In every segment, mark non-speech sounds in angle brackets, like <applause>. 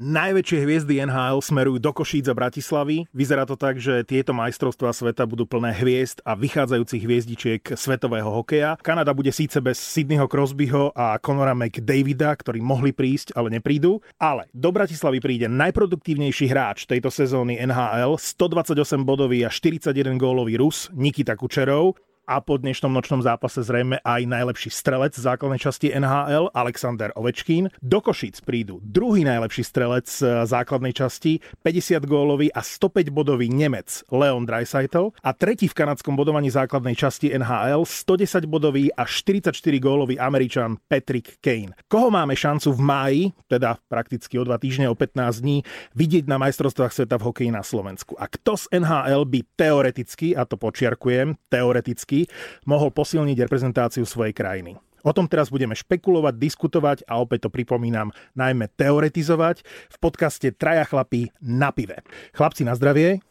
Najväčšie hviezdy NHL smerujú do Košíc a Bratislavy. Vyzerá to tak, že tieto majstrovstvá sveta budú plné hviezd a vychádzajúcich hviezdičiek svetového hokeja. Kanada bude síce bez Sydneyho Crosbyho a Conora McDavida, ktorí mohli prísť, ale neprídu. Ale do Bratislavy príde najproduktívnejší hráč tejto sezóny NHL, 128 bodový a 41 gólový Rus Nikita Kučerov a po dnešnom nočnom zápase zrejme aj najlepší strelec základnej časti NHL Alexander Ovečkín. Do Košíc prídu druhý najlepší strelec základnej časti 50 gólový a 105 bodový Nemec Leon Dreisaitl a tretí v kanadskom bodovaní základnej časti NHL 110 bodový a 44 gólový Američan Patrick Kane. Koho máme šancu v máji, teda prakticky o dva týždne, o 15 dní, vidieť na majstrovstvách sveta v hokeji na Slovensku? A kto z NHL by teoreticky, a to počiarkujem, teoreticky mohol posilniť reprezentáciu svojej krajiny. O tom teraz budeme špekulovať, diskutovať a opäť to pripomínam, najmä teoretizovať v podcaste Traja chlapí na pive. Chlapci na zdravie.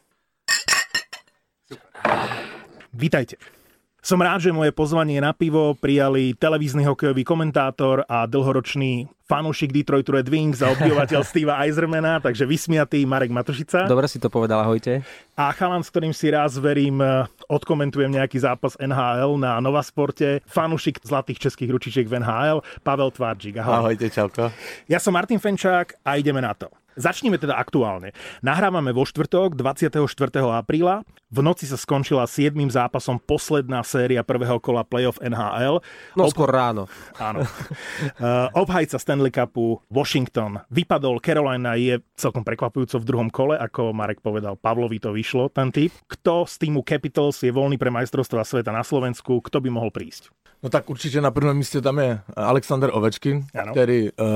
Vítajte. Som rád, že moje pozvanie na pivo prijali televízny hokejový komentátor a dlhoročný fanúšik Detroit Red Wings a obdivovateľ <laughs> Steva Eisermana, takže vysmiatý Marek Matošica. Dobre si to povedal, ahojte. A chalan, s ktorým si raz verím, odkomentujem nejaký zápas NHL na Nova Sporte, fanúšik zlatých českých ručičiek v NHL, Pavel Tvardžík. Ahoj. Ahojte, čauko. Ja som Martin Fenčák a ideme na to. Začníme teda aktuálne. Nahrávame vo štvrtok 24. apríla. V noci sa skončila 7. zápasom posledná séria prvého kola playoff NHL. No Ob... skôr ráno. Áno. uh, <laughs> obhajca Stanley Cupu Washington vypadol. Carolina je celkom prekvapujúco v druhom kole, ako Marek povedal, Pavlovi to vyšlo, ten typ. Kto z týmu Capitals je voľný pre majstrovstvá sveta na Slovensku? Kto by mohol prísť? No tak určitě na prvním místě tam je Alexander Ovečkin, ano. který uh,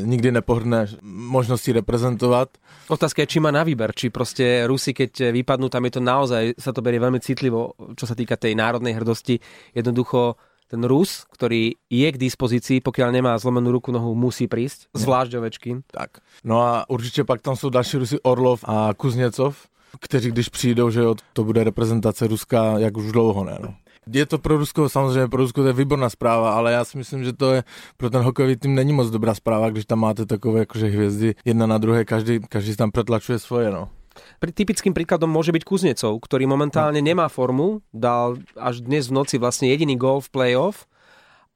nikdy nepohrdne možností reprezentovat. Otázka je, či má na výber, či prostě Rusi, keď vypadnú, tam je to naozaj, sa to berie veľmi citlivo, čo sa týka tej národnej hrdosti. Jednoducho ten Rus, ktorý je k dispozícii, pokiaľ nemá zlomenú ruku, nohu, musí prísť, zvlášť Ovečkin. Tak. No a určitě pak tam jsou další Rusy Orlov a Kuzněcov, kteří když přijdou, že jo, to bude reprezentace Ruska jak už dlouho ne, no. Je to pro Rusko, samozřejmě pro Rusko to je výborná zpráva, ale já si myslím, že to je pro ten hokejový tým není moc dobrá zpráva, když tam máte takové jakože hvězdy jedna na druhé, každý, každý tam pretlačuje svoje, no. Typickým príkladom môže byť Kuznecov, ktorý momentálne no. nemá formu, dal až dnes v noci vlastne jediný gol v playoff,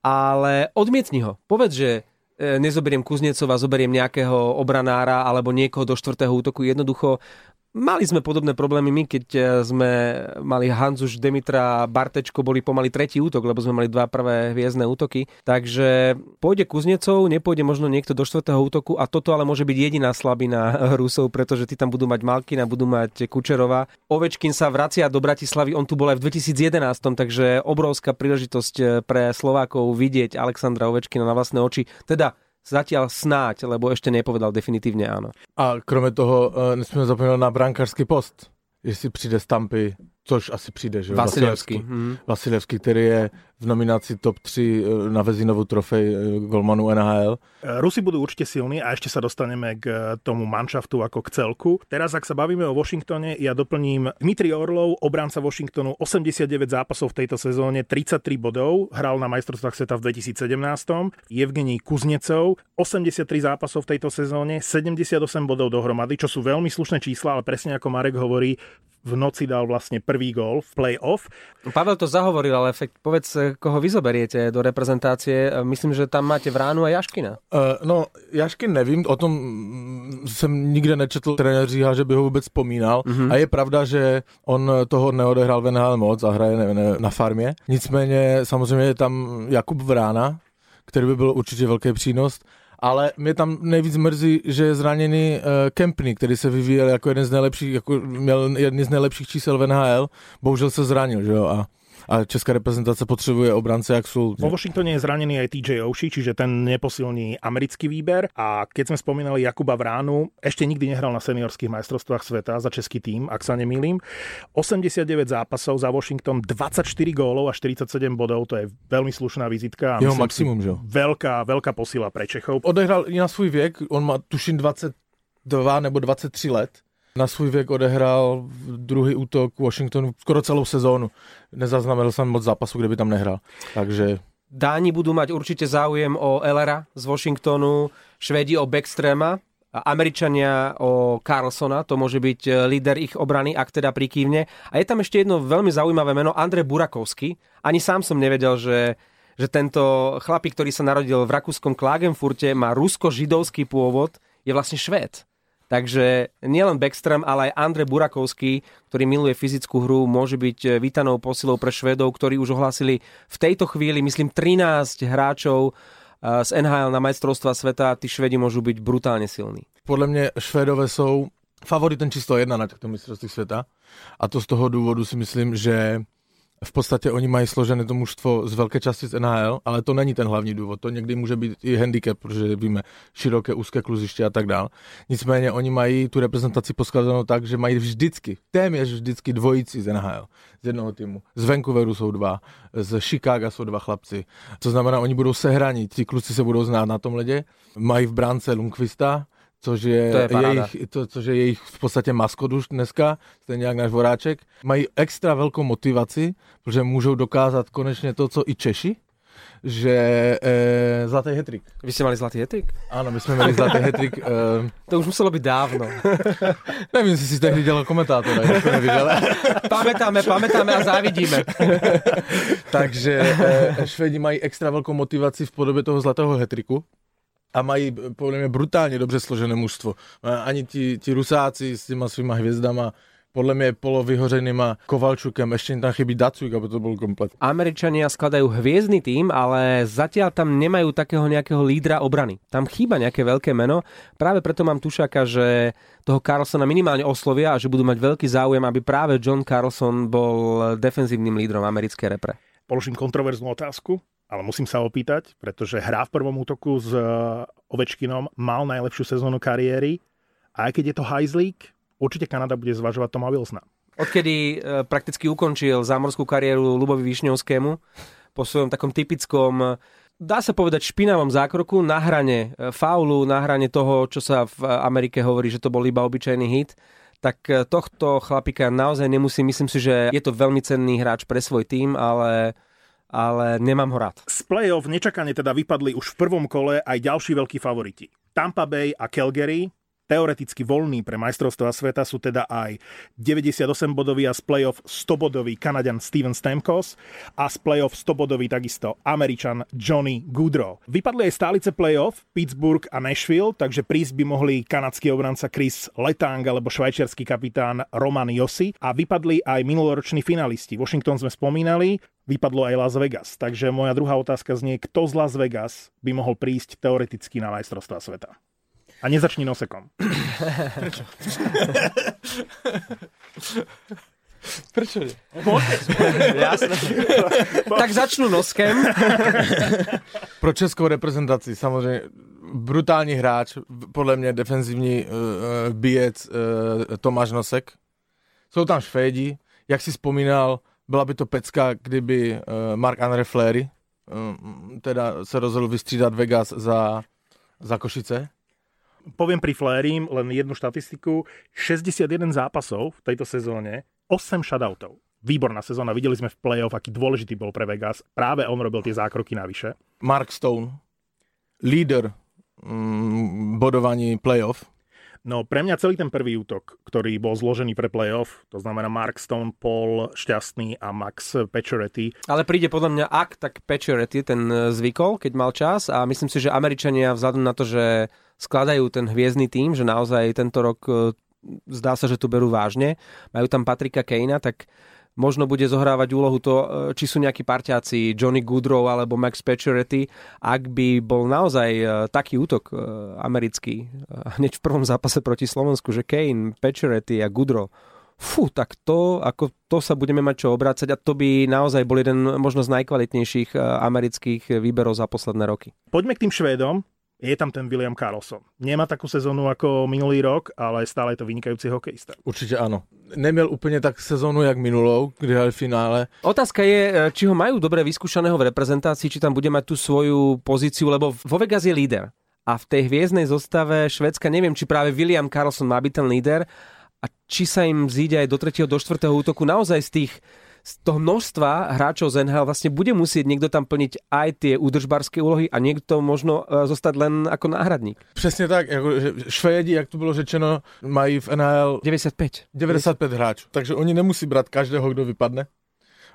ale odmietni ho. Povedz, že e, nezoberiem Kuznecova, zoberiem nejakého obranára alebo niekoho do štvrtého útoku. Jednoducho Mali sme podobné problémy my, keď eh, sme mali Hanzuš, Demitra, Bartečko, boli pomaly tretí útok, lebo sme mali dva prvé hviezdne útoky. Takže pôjde Kuznecov, nepôjde možno niekto do štvrtého útoku a toto ale môže byť jediná slabina <laughs> Rusov, pretože tí tam budú mať Malkina, budú mať Kučerova. Ovečkin sa vracia do Bratislavy, on tu bol aj v 2011, takže obrovská príležitosť eh, pre Slovákov vidieť Alexandra Ovečkina na vlastné oči. Teda Zatiaľ snáď, lebo ešte nepovedal definitívne áno. A kromě toho uh, nesmíme zapomínať na brankářský post. Jestli přijde Stampy, což asi přijde, že Vasilevský. Vasilevský, hmm. Vasilevský, který je v nominaci top 3 eh, na Vezínovú trofej eh, golmanu NHL. Rusi budú určite silní a ešte sa dostaneme k eh, tomu manšaftu ako k celku. Teraz, ak sa bavíme o Washingtone, ja doplním Dmitri Orlov, obranca Washingtonu, 89 zápasov v tejto sezóne, 33 bodov, hral na majstrovstvách sveta v 2017. Evgení Kuznecov, 83 zápasov v tejto sezóne, 78 bodov dohromady, čo sú veľmi slušné čísla, ale presne ako Marek hovorí, v noci dal vlastne prvý gól v play-off. Pavel to zahovoril, ale fakt, povedz, koho vy zoberiete do reprezentácie. Myslím, že tam máte Vránu a Jaškina. Uh, no, Jaškin nevím, o tom jsem nikde nečetl trenér říká, že by ho vůbec vzpomínal. Uh-huh. A je pravda, že on toho neodehrál v NHL moc a hraje ne, ne, na farmě. Nicméně samozřejmě je tam Jakub Vrána, který by byl určitě velký přínos ale mě tam nejvíc mrzí, že je zraněný uh, Kempny, který se vyvíjel jako jeden z nejlepších, jako měl jedny z nejlepších čísel v NHL, bohužel se zranil, že jo, a a česká reprezentácia potrebuje obrance jak sú. Vo Washingtone je zranený aj TJ Oshie, čiže ten neposilní americký výber a keď sme spomínali Jakuba Vránu, ešte nikdy nehral na seniorských majstrovstvách sveta za český tým, ak sa nemýlim. 89 zápasov za Washington, 24 gólov a 47 bodov, to je veľmi slušná vizitka. Jeho maximum, že? Veľká, veľká posila pre Čechov. Odehral i na svůj věk, on má tuším 22 nebo 23 let na svůj věk odehrál druhý útok Washingtonu skoro celou sezónu. Nezaznamenal som moc zápasu, kde by tam nehral. Takže Dáni budú mať určite záujem o Elera z Washingtonu, Švedi o Backstrema Američania o Carlsona, to môže byť e, líder ich obrany, ak teda prikývne. A je tam ešte jedno veľmi zaujímavé meno, Andre Burakovský. Ani sám som nevedel, že, že tento chlapík, ktorý sa narodil v rakúskom Klagenfurte, má rusko-židovský pôvod, je vlastne Švéd. Takže nielen Backstrom, ale aj Andre Burakovský, ktorý miluje fyzickú hru, môže byť e, vítanou posilou pre Švedov, ktorí už ohlásili v tejto chvíli, myslím, 13 hráčov z NHL na majstrovstva sveta, tí Švedi môžu byť brutálne silní. Podle mě Švédové jsou favoritem číslo jedna na těchto mistrovstvích světa a to z toho důvodu si myslím, že v podstatě oni mají složené to mužstvo z velké části z NHL, ale to není ten hlavní důvod. To někdy může být i handicap, protože víme široké, úzké kluziště a tak dál. Nicméně oni mají tu reprezentaci poskladanou tak, že mají vždycky, téměř vždycky dvojici z NHL, z jednoho týmu. Z Vancouveru jsou dva, z Chicaga jsou dva chlapci. To znamená, oni budou sehraní, ti kluci se budou znát na tom ledě. Mají v bránce Lundqvista, což je, to je jejich, to, což je jejich v podstatě maskot už dneska, stejně jak náš Voráček. Mají extra velkou motivaci, protože můžou dokázat konečně to, co i Češi, že e, zlatý hetrik. Vy ste mali zlatý hetrik? Áno, my sme mali zlatý hetrik. <laughs> E, To už muselo byť dávno. <laughs> nevím, jestli si tehdy dělal komentátora, jak to nevíš, ale... <laughs> pamätáme, pamätáme a závidíme. Takže e, Švedi mají extra velkou motivaci v podobě toho zlatého hetriku a mají podle mě brutálně dobře složené mužstvo. Ani ti, ti Rusáci s těma svýma hvězdama podľa mňa polovyhořenýma Kovalčukem, ešte tam chybí Dacuk, aby to bol komplet. Američania skladajú hviezdny tým, ale zatiaľ tam nemajú takého nejakého lídra obrany. Tam chýba nejaké veľké meno. Práve preto mám tušaka, že toho Carlsona minimálne oslovia a že budú mať veľký záujem, aby práve John Carlson bol defenzívnym lídrom americkej repre. Položím kontroverznú otázku, ale musím sa opýtať, pretože hrá v prvom útoku s eh, Ovečkinom, mal najlepšiu sezónu kariéry a aj keď je to hajzlík, určite Kanada bude zvažovať Toma Wilsona. Odkedy e, prakticky ukončil zámorskú kariéru Lubovi Višňovskému po svojom takom typickom dá sa povedať špinavom zákroku na hrane e, faulu, na hrane toho, čo sa v Amerike hovorí, že to bol iba obyčajný hit, tak e, tohto chlapika naozaj nemusí. Myslím si, že je to veľmi cenný hráč pre svoj tým, ale ale nemám ho rád. Z play-off nečakane teda vypadli už v prvom kole aj ďalší veľkí favoriti. Tampa Bay a Calgary, teoreticky voľní pre majstrovstvá sveta sú teda aj 98-bodový a z playoff 100-bodový Kanadian Steven Stamkos a z playoff 100-bodový takisto Američan Johnny Goodrow. Vypadli aj stálice playoff Pittsburgh a Nashville, takže prísť by mohli kanadský obranca Chris Letang alebo švajčiarsky kapitán Roman Josi a vypadli aj minuloroční finalisti. Washington sme spomínali, vypadlo aj Las Vegas. Takže moja druhá otázka znie, kto z Las Vegas by mohol prísť teoreticky na majstrovstvá sveta? A nezačni nosekom. Prečo? <laughs> Prečo nie? <laughs> Jasné. tak začnu noskem. <laughs> Pro českou reprezentaci samozřejmě brutální hráč, podle mě defenzivní uh, bijec uh, Tomáš Nosek. Jsou tam Švédi, jak si vzpomínal, byla by to pecka, kdyby uh, Mark Andre Fleury uh, teda se rozhodl vystřídat Vegas za, za Košice poviem pri Flérim len jednu štatistiku. 61 zápasov v tejto sezóne, 8 shutoutov. Výborná sezóna, videli sme v play-off, aký dôležitý bol pre Vegas. Práve on robil tie zákroky navyše. Mark Stone, líder mm, bodovaní play-off. No pre mňa celý ten prvý útok, ktorý bol zložený pre playoff, to znamená Mark Stone, Paul Šťastný a Max Pacioretty. Ale príde podľa mňa ak, tak Pacioretty ten e, zvykol, keď mal čas a myslím si, že Američania vzhľadom na to, že skladajú ten hviezdny tým, že naozaj tento rok e, zdá sa, že tu berú vážne. Majú tam Patrika Kejna, tak možno bude zohrávať úlohu to, e, či sú nejakí parťáci Johnny Goodrow alebo Max Pacioretty, ak by bol naozaj e, taký útok americký hneď v prvom zápase proti Slovensku, že Kane, Pacioretty a Goodrow fú, tak to, ako to sa budeme mať čo obrácať a to by naozaj bol jeden možno z najkvalitnejších amerických výberov za posledné roky. Poďme k tým Švédom je tam ten William Carlson. Nemá takú sezónu ako minulý rok, ale stále je to vynikajúci hokejista. Určite áno. Neměl úplně tak sezónu jak minulou, kdy hrali v finále. Otázka je, e, či ho majú dobre vyskúšaného v reprezentácii, či tam bude mať tú svoju pozíciu, lebo vo Vegas je líder. A v tej hviezdnej zostave Švedska neviem, či práve William Carlson má byť ten líder a či sa im zíde aj do 3. do 4. útoku naozaj z tých z toho množstva hráčov z NHL vlastne bude musieť niekto tam plniť aj tie údržbarské úlohy a niekto možno e, zostať len ako náhradník. Přesně tak, jako, že Švédi, jak to bylo řečeno, mají v NHL 95. 95 hráčů, takže oni nemusí brát každého, kdo vypadne.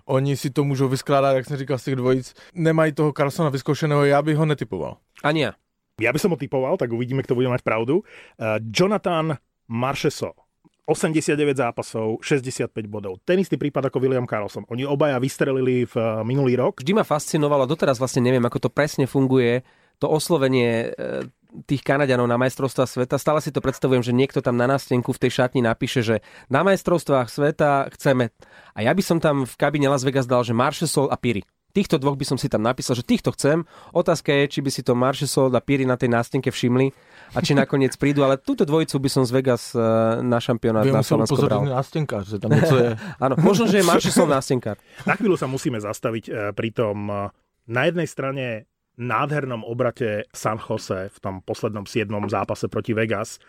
Oni si to můžou vyskládat, jak jsem říkal, z těch dvojic. Nemají toho Carlsona vyzkoušeného, já bych ho netypoval. Ani ja. Ja by som ho typoval, tak uvidíme, kto bude mať pravdu. Uh, Jonathan Marcheso. 89 zápasov, 65 bodov. Ten istý prípad ako William Carlson. Oni obaja vystrelili v uh, minulý rok. Vždy ma fascinovalo, doteraz vlastne neviem, ako to presne funguje, to oslovenie e, tých Kanaďanov na majstrovstvá sveta. Stále si to predstavujem, že niekto tam na nástenku v tej šatni napíše, že na majstrovstvách sveta chceme. A ja by som tam v kabine Las Vegas dal, že Marshall a Piri. Týchto dvoch by som si tam napísal, že týchto chcem. Otázka je, či by si to Marshall a Piri na tej nástenke všimli a či nakoniec prídu, ale túto dvojicu by som z Vegas e, na šampionát Vy na musel Slovensko bral. stenkář, že tam něco je. <laughs> Áno, možno, že je Marshall nástenkár. Na chvíľu sa musíme zastaviť eh, pri tom eh, na jednej strane nádhernom obrate San Jose v tom poslednom 7. zápase proti Vegas.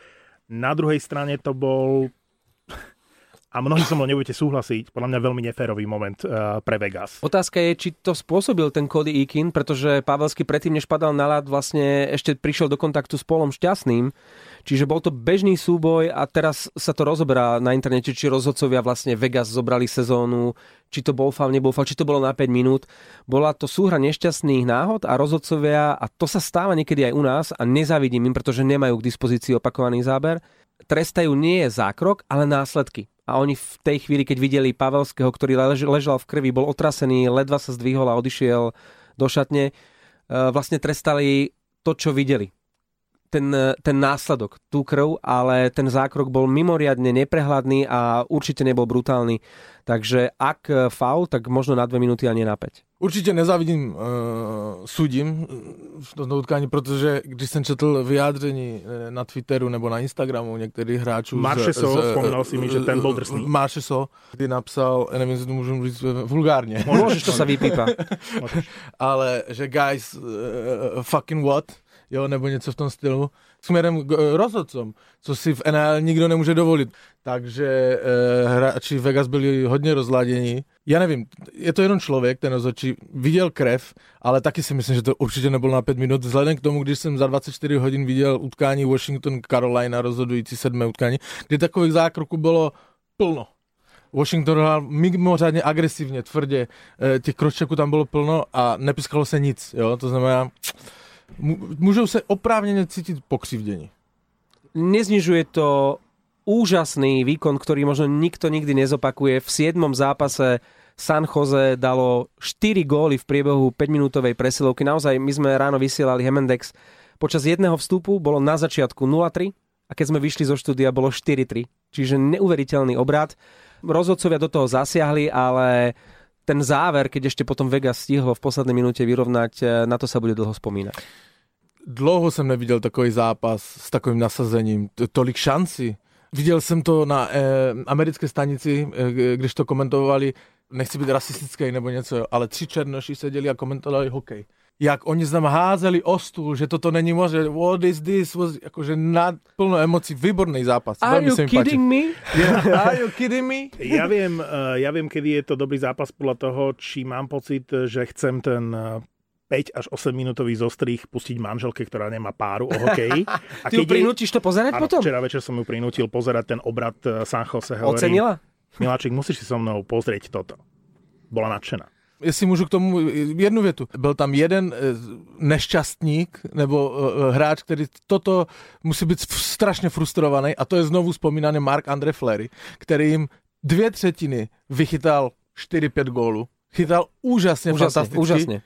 Na druhej strane to bol a mnohí so mnou nebudete súhlasiť, podľa mňa veľmi neférový moment eh, pre Vegas. Otázka je, či to spôsobil ten Cody Eakin, pretože Pavelsky predtým, než padal na ľad, vlastne ešte prišiel do kontaktu s Polom Šťastným, čiže bol to bežný súboj a teraz sa to rozoberá na internete, či rozhodcovia vlastne Vegas zobrali sezónu, či to bol faul, nebol faul, či to bolo na 5 minút. Bola to súhra nešťastných náhod a rozhodcovia, a to sa stáva niekedy aj u nás a nezavidím im, pretože nemajú k dispozícii opakovaný záber, trestajú nie zákrok, ale následky. A oni v tej chvíli, keď videli Pavelského, ktorý lež, ležal v krvi, bol otrasený, ledva sa zdvihol a odišiel do šatne, e, vlastne trestali to, čo videli. Ten, e, ten následok, tú krv, ale ten zákrok bol mimoriadne neprehľadný a určite nebol brutálny. Takže ak e, faul, tak možno na dve minúty a nie na 5. Určitě nezavidím, uh, sudím v tomto utkání, protože když jsem četl vyjádření eh, na Twitteru nebo na Instagramu některých hráčů... Marcheso, vzpomínal si mi, že ten bol drsný. Marcheso, kdy napsal, nevím, jestli to můžu říct vulgárně, Môžeš, to sa vypípa. <laughs> ale že guys, uh, fucking what, jo, nebo něco v tom stylu, směrem k uh, rozhodcům, co si v NHL nikdo nemůže dovolit. Takže uh, hráči Vegas byli hodně rozladění. Já nevím, je to jenom člověk, ten rozhodčí, viděl krev, ale taky si myslím, že to určitě nebylo na 5 minut, vzhledem k tomu, když jsem za 24 hodin viděl utkání Washington-Carolina, rozhodující sedmé utkání, kdy takových zákroků bylo plno. Washington hrál mimořádně agresivně, tvrdě, eh, těch kročeků tam bylo plno a nepiskalo se nic, jo, to znamená, můžou se oprávněně cítit pokřivdění. neznižuje to úžasný výkon, ktorý možno nikto nikdy nezopakuje. V 7. zápase San Jose dalo 4 góly v priebehu 5-minútovej presilovky. Naozaj, my sme ráno vysielali Hemendex. Počas jedného vstupu bolo na začiatku 0-3 a keď sme vyšli zo štúdia, bolo 4-3. Čiže neuveriteľný obrad. Rozhodcovia do toho zasiahli, ale ten záver, keď ešte potom Vegas stihlo v poslednej minúte vyrovnať, eh, na to sa bude dlho spomínať. Dlouho jsem neviděl takový zápas s takovým nasazením, tolik šancí. Viděl jsem to na eh, americké stanici, eh, když to komentovali, nechci být rasistický nebo něco, ale tři černoši seděli a komentovali hokej. Jak oni tam házeli o stůl, že toto není možné, what is this, was, jakože na plno emocí, výborný zápas. Are Veľmi you mi páči. kidding me? Yeah, are you kidding me? Ja viem, eh, ja viem, kedy je to dobrý zápas podľa toho, či mám pocit, že chcem ten eh, 5 až 8 minútový zostrih pustiť manželke, ktorá nemá páru o hokeji. A <laughs> Ty ju prinútiš to pozerať Áno, potom? včera večer som ju prinútil pozerať ten obrad eh, San Jose. Hovorím, Ocenila? Miláčik, musíš si so mnou pozrieť toto. Bola nadšená. Jestli můžu k tomu jednu větu. Byl tam jeden eh, nešťastník nebo eh, hráč, který toto musí být strašně frustrovaný a to je znovu vzpomínaný Mark Andre Flery, který jim dvě třetiny vychytal 4-5 gólů. Chytal úžasně, Úžasne, fantasticky. úžasne.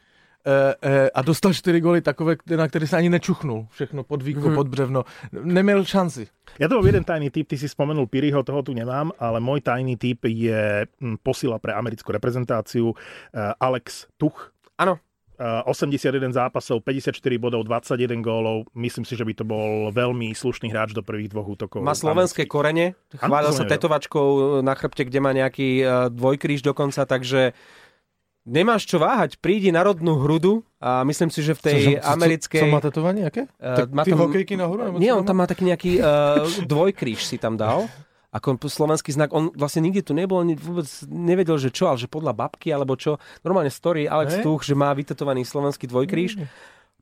Eh, eh, a dostal 4 góly takové, na které se ani nečuchnul. Všechno pod víko, Mhm. mm-hmm. pod břevno. Neměl šanci. Ja to mám jeden tajný typ, ty si spomenul Piriho, toho tu nemám, ale môj tajný typ je hm, posila pre americkú reprezentáciu eh, Alex Tuch. Áno. Eh, 81 zápasov, 54 bodov, 21 gólov. Myslím si, že by to bol veľmi slušný hráč do prvých dvoch útokov. Má slovenské korene, chválil sa tetovačkou na chrbte, kde má nejaký dvojkríž dokonca, takže nemáš čo váhať, prídi na rodnú hrudu a myslím si, že v tej Co- co- americkej... Co má tetování, jaké? Eh, tak má tam- hokejky nahoru? Nebo Nie, co on tam má taký nejaký uh, dvojkríž si tam dal Ako slovenský znak, on vlastne nikdy tu nebol, ani vôbec nevedel, že čo, ale že podľa babky, alebo čo. Normálne story Alex Hej. Tuch, že má vytetovaný slovenský dvojkríž.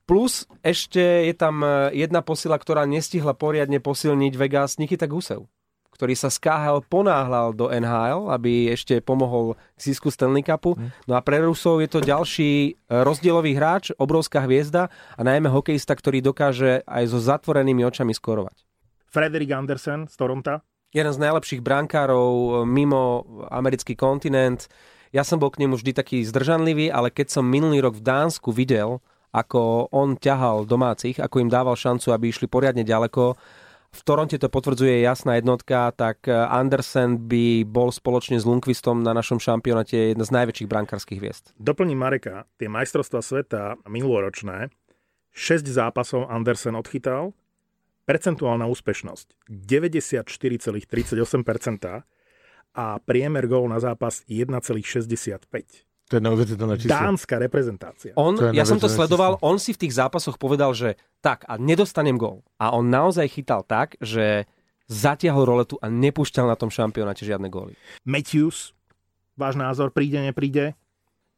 Plus ešte je tam e, jedna posila, ktorá nestihla poriadne posilniť Vegas Nikita Gusev ktorý sa z KHL ponáhľal do NHL, aby ešte pomohol k zisku Stanley Cupu. No a pre Rusov je to ďalší e, rozdielový hráč, obrovská hviezda a najmä hokejista, ktorý dokáže aj so zatvorenými očami skorovať. Frederik Andersen z Toronta. Jeden z najlepších brankárov e, mimo americký kontinent. Ja som bol k nemu vždy taký zdržanlivý, ale keď som minulý rok v Dánsku videl, ako on ťahal domácich, ako im dával šancu, aby išli poriadne ďaleko, v Toronte to potvrdzuje jasná jednotka, tak eh, Andersen by bol spoločne s Lundqvistom na našom šampionáte jedna z najväčších brankárskych hviezd. Doplním Mareka, tie majstrovstvá sveta minuloročné, 6 zápasov Andersen odchytal, percentuálna úspešnosť 94,38% a priemer gól na zápas 1,65. To je neuvěřitelné číslo. Dánska reprezentácia. On, ja som to neuveriteľné sledoval, on si v tých zápasoch povedal, že tak a nedostanem gól. A on naozaj chytal tak, že zatiahol roletu a nepúšťal na tom šampionáte žiadne góly. Matthews, váš názor, príde, nepríde?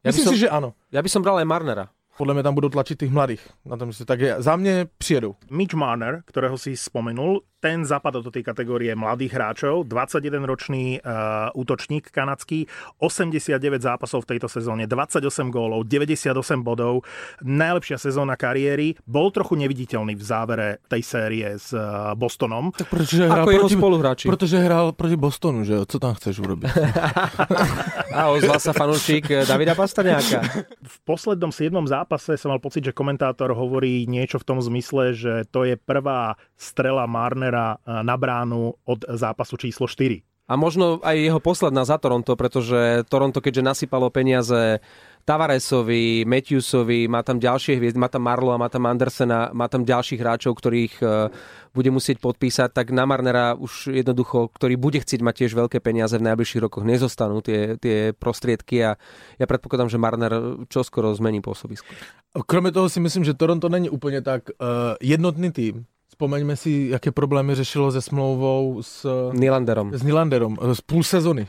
Ja Myslím som, si, že ano. ja by som bral aj Marnera. Podle mě tam budou tlačit těch mladých. Na tom, že tak je. Za mě přijedou. Mitch Marner, ktorého si spomenul, ten zapadá do tej kategórie mladých hráčov, 21-ročný uh, útočník kanadský, 89 zápasov v tejto sezóne, 28 gólov, 98 bodov, najlepšia sezóna kariéry, bol trochu neviditeľný v závere tej série s uh, Bostonom. Tak protože hrál Ako proti, spoluhráči. Protože hrál proti Bostonu, že? Co tam chceš urobit? <laughs> A ozval sa fanúšik eh, Davida Pastrňáka. V poslednom 7. zápase som mal pocit, že komentátor hovorí niečo v tom zmysle, že to je prvá strela Marnera uh, na bránu od zápasu číslo 4. A možno aj jeho posledná za Toronto, pretože Toronto, keďže nasypalo peniaze Tavaresovi, Matthewsovi, má tam ďalšie hviezdy, má tam Marlo a má tam Andersena, má tam ďalších hráčov, ktorých e, bude musieť podpísať, tak na Marnera už jednoducho, ktorý bude chcieť mať tiež veľké peniaze v najbližších rokoch, nezostanú tie, tie prostriedky a ja predpokladám, že Marner čoskoro zmení pôsobisko. Kromě toho si myslím, že Toronto není úplně tak uh, jednotný tým. Vzpomeňme si, jaké problémy řešilo se smlouvou s, Nylanderom. s Nylanderom eh, z půl sezony.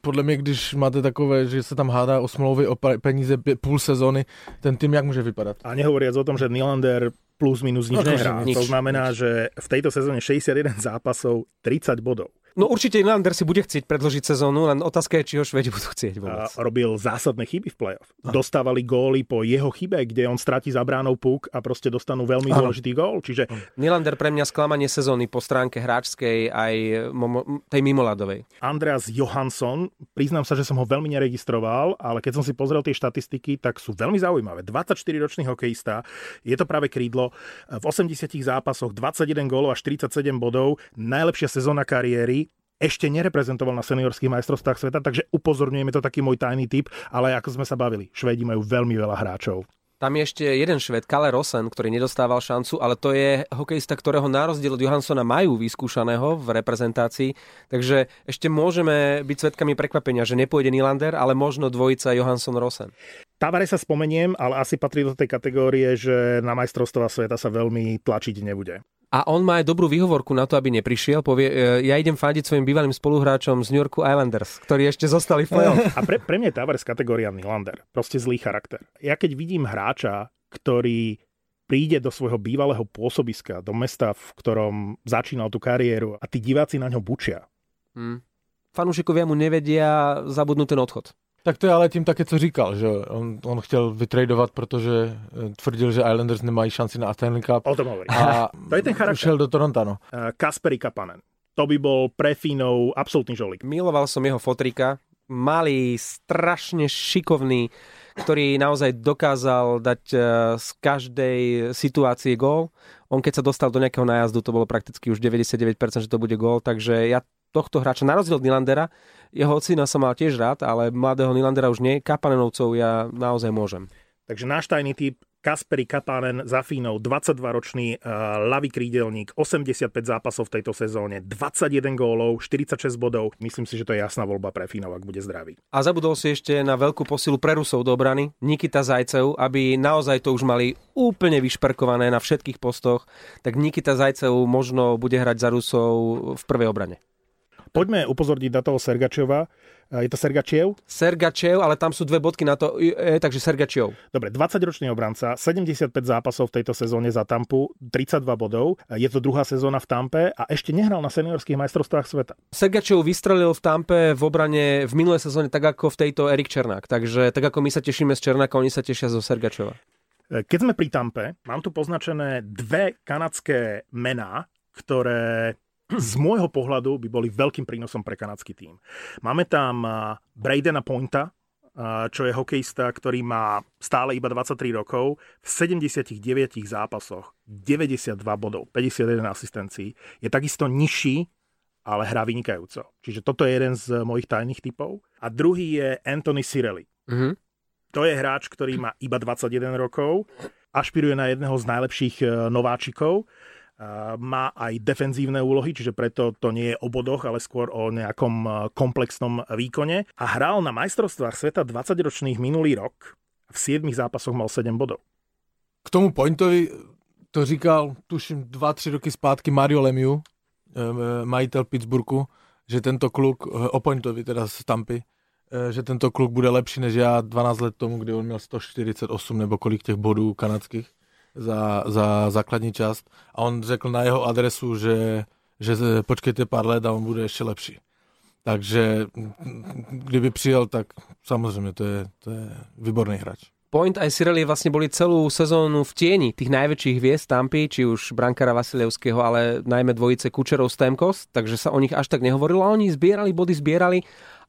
Podle mě, když máte takové, že se tam hádá o smlouvy, o pe- peníze půl sezóny, ten tým jak může vypadat? A nehovoriac o tom, že Nylander plus minus nič No, nehrá. nič, to znamená, že v tejto sezóne 61 zápasov, 30 bodov. No určite Nylander si bude chcieť predložiť sezónu, len otázka je, či ho Švedi budú chcieť vôbec. A robil zásadné chyby v play-off. Dostávali góly po jeho chybe, kde on stratí za bránou puk a proste dostanú veľmi Áno. dôležitý gól. Čiže Nylander pre mňa sklamanie sezóny po stránke hráčskej aj momo- tej mimoladovej. Andreas Johansson, priznám sa, že som ho veľmi neregistroval, ale keď som si pozrel tie štatistiky, tak sú veľmi zaujímavé. 24-ročný hokejista, je to práve krídlo, v 80 zápasoch 21 gólov a 47 bodov, najlepšia sezóna kariéry, ešte nereprezentoval na seniorských majstrovstvách sveta, takže upozorňujeme to taký môj tajný tip, ale ako sme sa bavili, Švédi majú veľmi veľa hráčov. Tam je ešte jeden šved, Kalle Rosen, ktorý nedostával šancu, ale to je hokejista, ktorého na rozdiel od Johanssona majú vyskúšaného v reprezentácii, takže ešte môžeme byť svetkami prekvapenia, že nepôjde Nylander, ale možno dvojica Johansson-Rosen. Tavare sa spomeniem, ale asi patrí do tej kategórie, že na majstrovstvá sveta sa veľmi tlačiť nebude. A on má aj dobrú výhovorku na to, aby neprišiel. Povie, e, ja idem fandiť svojim bývalým spoluhráčom z New Yorku Islanders, ktorí ešte zostali v play-off. <laughs> A pre, pre mňa je Tavares kategória Nylander. Proste zlý charakter. Ja keď vidím hráča, ktorý príde do svojho bývalého pôsobiska, do mesta, v ktorom začínal tú kariéru a tí diváci na ňo bučia. Hm. Fanúšikovia mu nevedia zabudnúť ten odchod. Tak to je ale tím také, co říkal, že on, on chtěl vytradovat, protože eh, tvrdil, že Islanders nemají šanci na Stanley Cup O tom hovorím. a To je ten charakter. ušel do Toronto, no. Uh, Kasperi Kapanen. To by bol pre Fínov absolútny žolík. Miloval som jeho fotrika. Malý, strašne šikovný, ktorý naozaj dokázal dať e, z každej situácie gól. On keď sa dostal do nejakého nájazdu, to bolo prakticky už 99%, že to bude gól, takže ja tohto hráča, na rozdiel od Nylandera, jeho ocina som mal tiež rád, ale mladého Nylandera už nie, Kapanenovcov ja naozaj môžem. Takže náš tajný typ Kasperi Katanen za Fínov, 22-ročný uh, ľavý krídelník, 85 zápasov v tejto sezóne, 21 gólov, 46 bodov. Myslím si, že to je jasná voľba pre Fínov, ak bude zdravý. A zabudol si ešte na veľkú posilu pre Rusov do obrany, Nikita Zajcev, aby naozaj to už mali úplne vyšperkované na všetkých postoch, tak Nikita Zajcev možno bude hrať za Rusov v prvej obrane. Poďme upozorniť na toho Sergačova. Je to Sergačiev? Sergačev, ale tam sú dve bodky na to, e, takže Sergačev. Dobre, 20-ročný obranca, 75 zápasov v tejto sezóne za Tampu, 32 bodov. Je to druhá sezóna v Tampe a ešte nehral na seniorských majstrovstvách sveta. Sergačev vystrelil v Tampe v obrane v minulej sezóne tak ako v tejto Erik Černák. Takže tak ako my sa tešíme z Černáka, oni sa tešia zo Sergačeva. Keď sme pri Tampe, mám tu poznačené dve kanadské mená, ktoré z môjho pohľadu by boli veľkým prínosom pre kanadský tým. Máme tam Bradena Pointa, čo je hokejista, ktorý má stále iba 23 rokov, v 79 zápasoch 92 bodov, 51 asistencií. Je takisto nižší, ale hrá vynikajúco. Čiže toto je jeden z mojich tajných typov. A druhý je Anthony Cirelli. Mm-hmm. To je hráč, ktorý má iba 21 rokov, ašpiruje na jedného z najlepších e, nováčikov má aj defenzívne úlohy, čiže preto to nie je o bodoch, ale skôr o nejakom e, komplexnom výkone. A hral na majstrovstvách sveta 20-ročných minulý rok. V 7 zápasoch mal 7 bodov. K tomu pointovi to říkal, tuším, 2-3 roky zpátky Mario Lemieux, e, majitel Pittsburghu, že tento kluk, o pointovi teda z Tampy, že tento kluk bude lepší než já 12 let tomu, kdy on měl 148 nebo kolik těch bodů kanadských za, za základní část a on řekl na jeho adresu, že, že počkejte pár let a on bude ještě lepší. Takže kdyby přijel, tak samozřejmě to je, to je výborný hráč. Point aj Sireli vlastne boli celú sezónu v tieni tých najväčších hviezd Tampy, či už Brankara Vasilevského, ale najmä dvojice Kučerov Stemkos, takže sa o nich až tak nehovorilo. A oni zbierali body, zbierali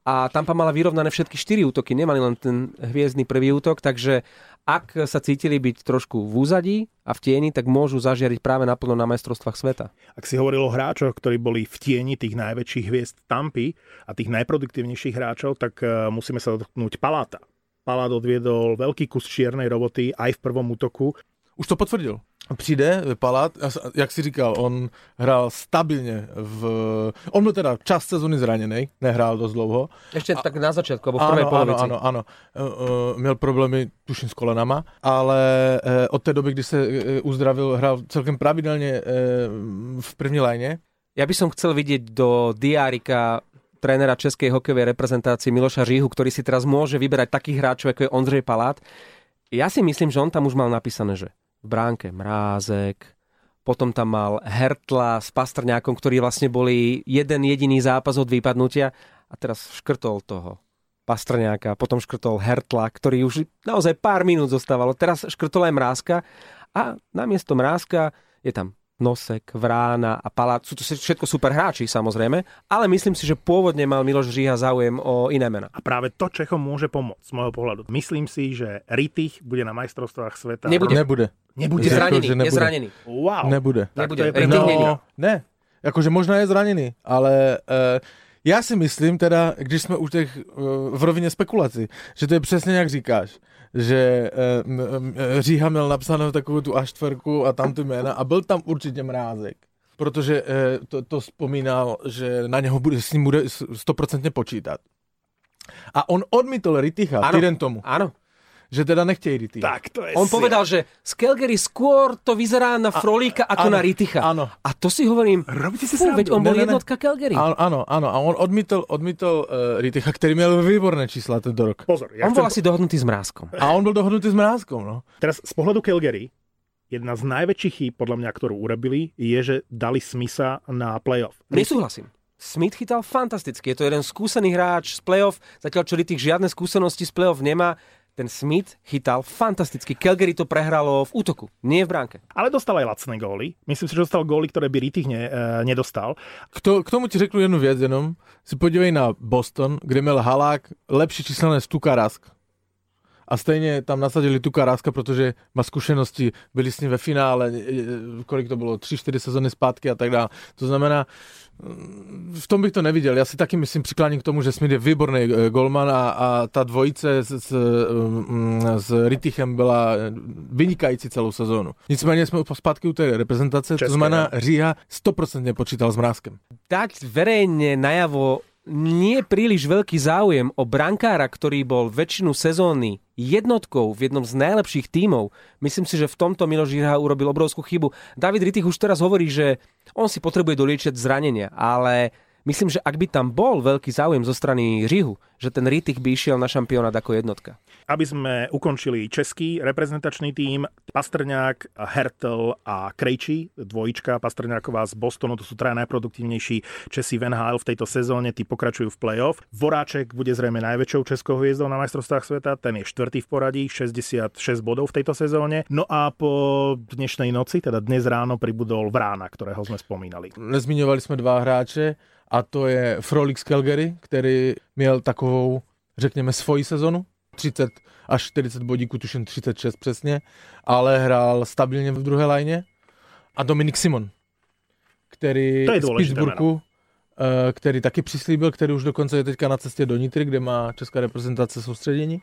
a Tampa mala vyrovnané všetky štyri útoky, nemali len ten hviezdny prvý útok, takže ak sa cítili byť trošku v úzadí a v tieni, tak môžu zažiariť práve naplno na majstrovstvách sveta. Ak si hovoril o hráčoch, ktorí boli v tieni tých najväčších hviezd Tampy a tých najproduktívnejších hráčov, tak e, musíme sa dotknúť Paláta. Palát odviedol veľký kus čiernej roboty aj v prvom útoku. Už to potvrdil přijde, vypadat, jak si říkal, on hrál stabilně v... On byl teda čas sezóny zraněný, nehrál dost dlouho. Ještě a, tak na začátku, nebo v prvej ano, polovici. Ano, ano, ano. Uh, měl problémy, tuším, s kolenama, ale uh, od té doby, kdy se uh, uzdravil, hrál celkem pravidelně uh, v první léně. Ja by som chcel vidieť do diárika trénera českej hokejovej reprezentácie Miloša Žíhu, ktorý si teraz môže vyberať takých hráčov, ako je Ondřej Palát. Ja si myslím, že on tam už mal napísané, že v bránke Mrázek, potom tam mal Hertla s Pastrňákom, ktorí vlastne boli jeden jediný zápas od vypadnutia a teraz škrtol toho Pastrňáka, potom škrtol Hertla, ktorý už naozaj pár minút zostávalo. Teraz škrtol aj Mrázka a namiesto Mrázka je tam Nosek, Vrána a Palát. Sú to všetko super hráči, samozrejme, ale myslím si, že pôvodne mal Miloš Žíha záujem o iné mena. A práve to Čechom môže pomôcť, z môjho pohľadu. Myslím si, že Ritich bude na majstrovstvách sveta. Nebude. Nebude. Nebude. Je zranený, nebude. je zranený. Wow. Nebude. Nebude. No, ne, akože možno je zranený, ale uh, já si myslím teda, když jsme už těch uh, v rovině spekulací, že to je přesně jak říkáš, že uh, Říha měl napsanou takovou tu aštverku a tam ty jména a byl tam určitě mrázek protože uh, to, to vzpomínal, že na něho bude, s ním bude stoprocentně počítat. A on odmítol Riticha týden tomu. Áno že teda nechtějí Riticha. Tak to je On si... povedal, že z Calgary skôr to vyzerá na Frolíka ako áno, na Riticha. Áno. A to si hovorím, Robíte si fú, veď on bol ne, ne, jednotka Calgary. Áno, áno, áno. A on odmítol, odmítol uh, Riticha, ktorý měl výborné čísla tento rok. Pozor. Ja on chcem... bol asi dohodnutý s Mrázkom. A on bol dohodnutý s Mrázkom, no. Teraz z pohľadu Calgary, jedna z najväčších chýb, podľa mňa, ktorú urobili, je, že dali Smitha na playoff. Nesúhlasím. Smith chytal fantasticky. Je to jeden skúsený hráč z playoff, zatiaľ čo Rittich žiadne skúsenosti z playoff nemá ten Smith chytal fantasticky. Calgary to prehralo v útoku, nie v bránke. Ale dostal aj lacné góly. Myslím si, že dostal góly, ktoré by Rittich ne, e, nedostal. K, to, k tomu ti řeknu jednu věc jenom. Si podívej na Boston, kde měl Halák lepší číslo než Tuka Rask. A stejně tam nasadili tu Karáska, protože má zkušenosti, byli s ním ve finále, kolik to bylo, tři, čtyři sezony zpátky a tak dále. To znamená, v tom bych to neviděl. Já si taky myslím, přikláním k tomu, že Smith je výborný eh, golman a, a ta dvojice s, s, mm, s Ritichem byla vynikající celou sezónu. Nicméně jsme zpátky u té reprezentace, České, to znamená, Říha 100% počítal s Mrázkem. Dať verejne najavo nie príliš veľký záujem o brankára, ktorý bol väčšinu sezóny jednotkou v jednom z najlepších tímov. Myslím si, že v tomto Miloš Žirha urobil obrovskú chybu. David Rittich už teraz hovorí, že on si potrebuje doliečiť zranenia, ale myslím, že ak by tam bol veľký záujem zo strany Žihu, že ten Rittich by išiel na šampionát ako jednotka. Aby sme ukončili český reprezentačný tým, Pastrňák, Hertel a Krejči, dvojička Pastrňáková z Bostonu, to sú traja najproduktívnejší Česi v NHL v tejto sezóne, tí pokračujú v play-off. Voráček bude zrejme najväčšou českou hviezdou na majstrovstvách sveta, ten je štvrtý v poradí, 66 bodov v tejto sezóne. No a po dnešnej noci, teda dnes ráno, pribudol Vrána, ktorého sme spomínali. Nezmiňovali sme dva hráče, a to je Frolix Calgary, který měl takovou, řekněme, svoji sezonu, 30 až 40 bodíků, tuším 36 přesně, ale hrál stabilně v druhé lajně. A Dominik Simon, který z Pittsburghu, eh, který taky přislíbil, který už dokonce je teďka na cestě do Nitry, kde má česká reprezentace soustředění.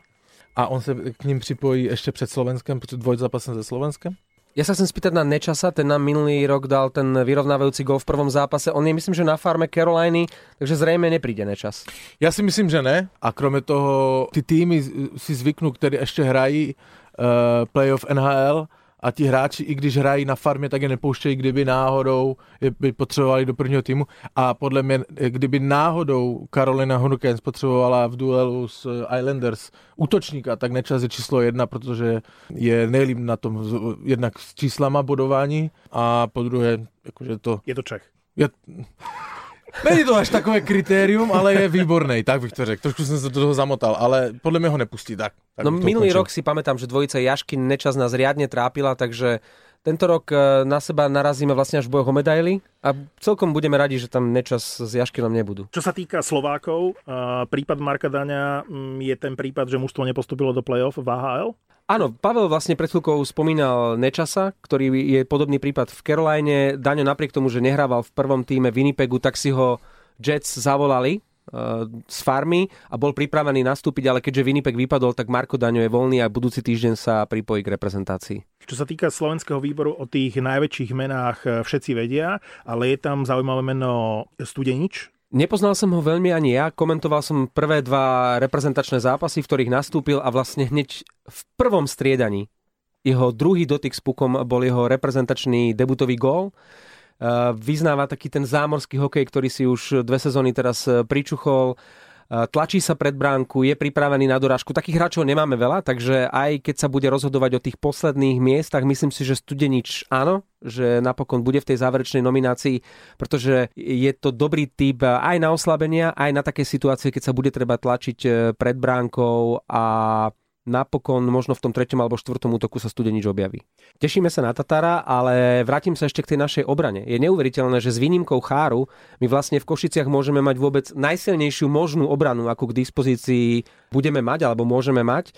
A on se k ním připojí ještě před Slovenskem, před dvojzápasem se Slovenskem. Ja sa chcem spýtať na Nečasa, ten nám minulý rok dal ten vyrovnávajúci gol v prvom zápase. On je myslím, že na farme Caroliny, takže zrejme nepríde Nečas. Ja si myslím, že ne. A kromě toho, ty týmy si zvyknú, ktorí ešte hrají uh, playoff NHL, a ti hráči, i když hrají na farmě, tak je nepouštějí, kdyby náhodou je by potřebovali do prvního týmu. A podle mě, kdyby náhodou Carolina Hurricanes potřebovala v duelu s Islanders útočníka, tak nečas je číslo jedna, protože je nejlíp na tom jednak s číslama bodování a po druhé, jakože to... Je to Čech. Je, Není to až takové kritérium, ale je výborný, tak bych to řekl. Trošku jsem se do toho zamotal, ale podle mě ho nepustí. Tak, tak no minulý rok si pamätám, že dvojica Jašky Nečas nás riadne trápila, takže tento rok e, na seba narazíme vlastne až v bojoch o medaily a celkom budeme radi, že tam Nečas s Jaškinom nebudú. Čo sa týka Slovákov, prípad Marka Daňa mm, je ten prípad, že mužstvo nepostupilo do play-off v AHL? Áno, Pavel vlastne pred chvíľkou spomínal Nečasa, ktorý je podobný prípad v Caroline. Daňo napriek tomu, že nehrával v prvom týme Winnipegu, tak si ho Jets zavolali uh, z farmy a bol pripravený nastúpiť, ale keďže Winnipeg vypadol, tak Marko Daňo je voľný a budúci týždeň sa pripojí k reprezentácii. Čo sa týka slovenského výboru, o tých najväčších menách eh, všetci vedia, ale je tam zaujímavé meno Studenič, Nepoznal som ho veľmi ani ja, komentoval som prvé dva reprezentačné zápasy, v ktorých nastúpil a vlastne hneď v prvom striedaní. Jeho druhý dotyk s pukom bol jeho reprezentačný debutový gól. Vyznáva taký ten zámorský hokej, ktorý si už dve sezóny teraz pričuchol tlačí sa pred bránku, je pripravený na dorážku. Takých hráčov nemáme veľa, takže aj keď sa bude rozhodovať o tých posledných miestach, myslím si, že Studenič áno, že napokon bude v tej záverečnej nominácii, pretože je to dobrý typ aj na oslabenia, aj na také situácie, keď sa bude treba tlačiť e, pred bránkou a napokon možno v tom treťom alebo štvrtom útoku sa Studenič objaví. Tešíme sa na Tatara, ale vrátim sa ešte k tej našej obrane. Je neuveriteľné, že s výnimkou Cháru my vlastne v Košiciach môžeme mať vôbec najsilnejšiu možnú obranu, ako k dispozícii budeme mať alebo môžeme mať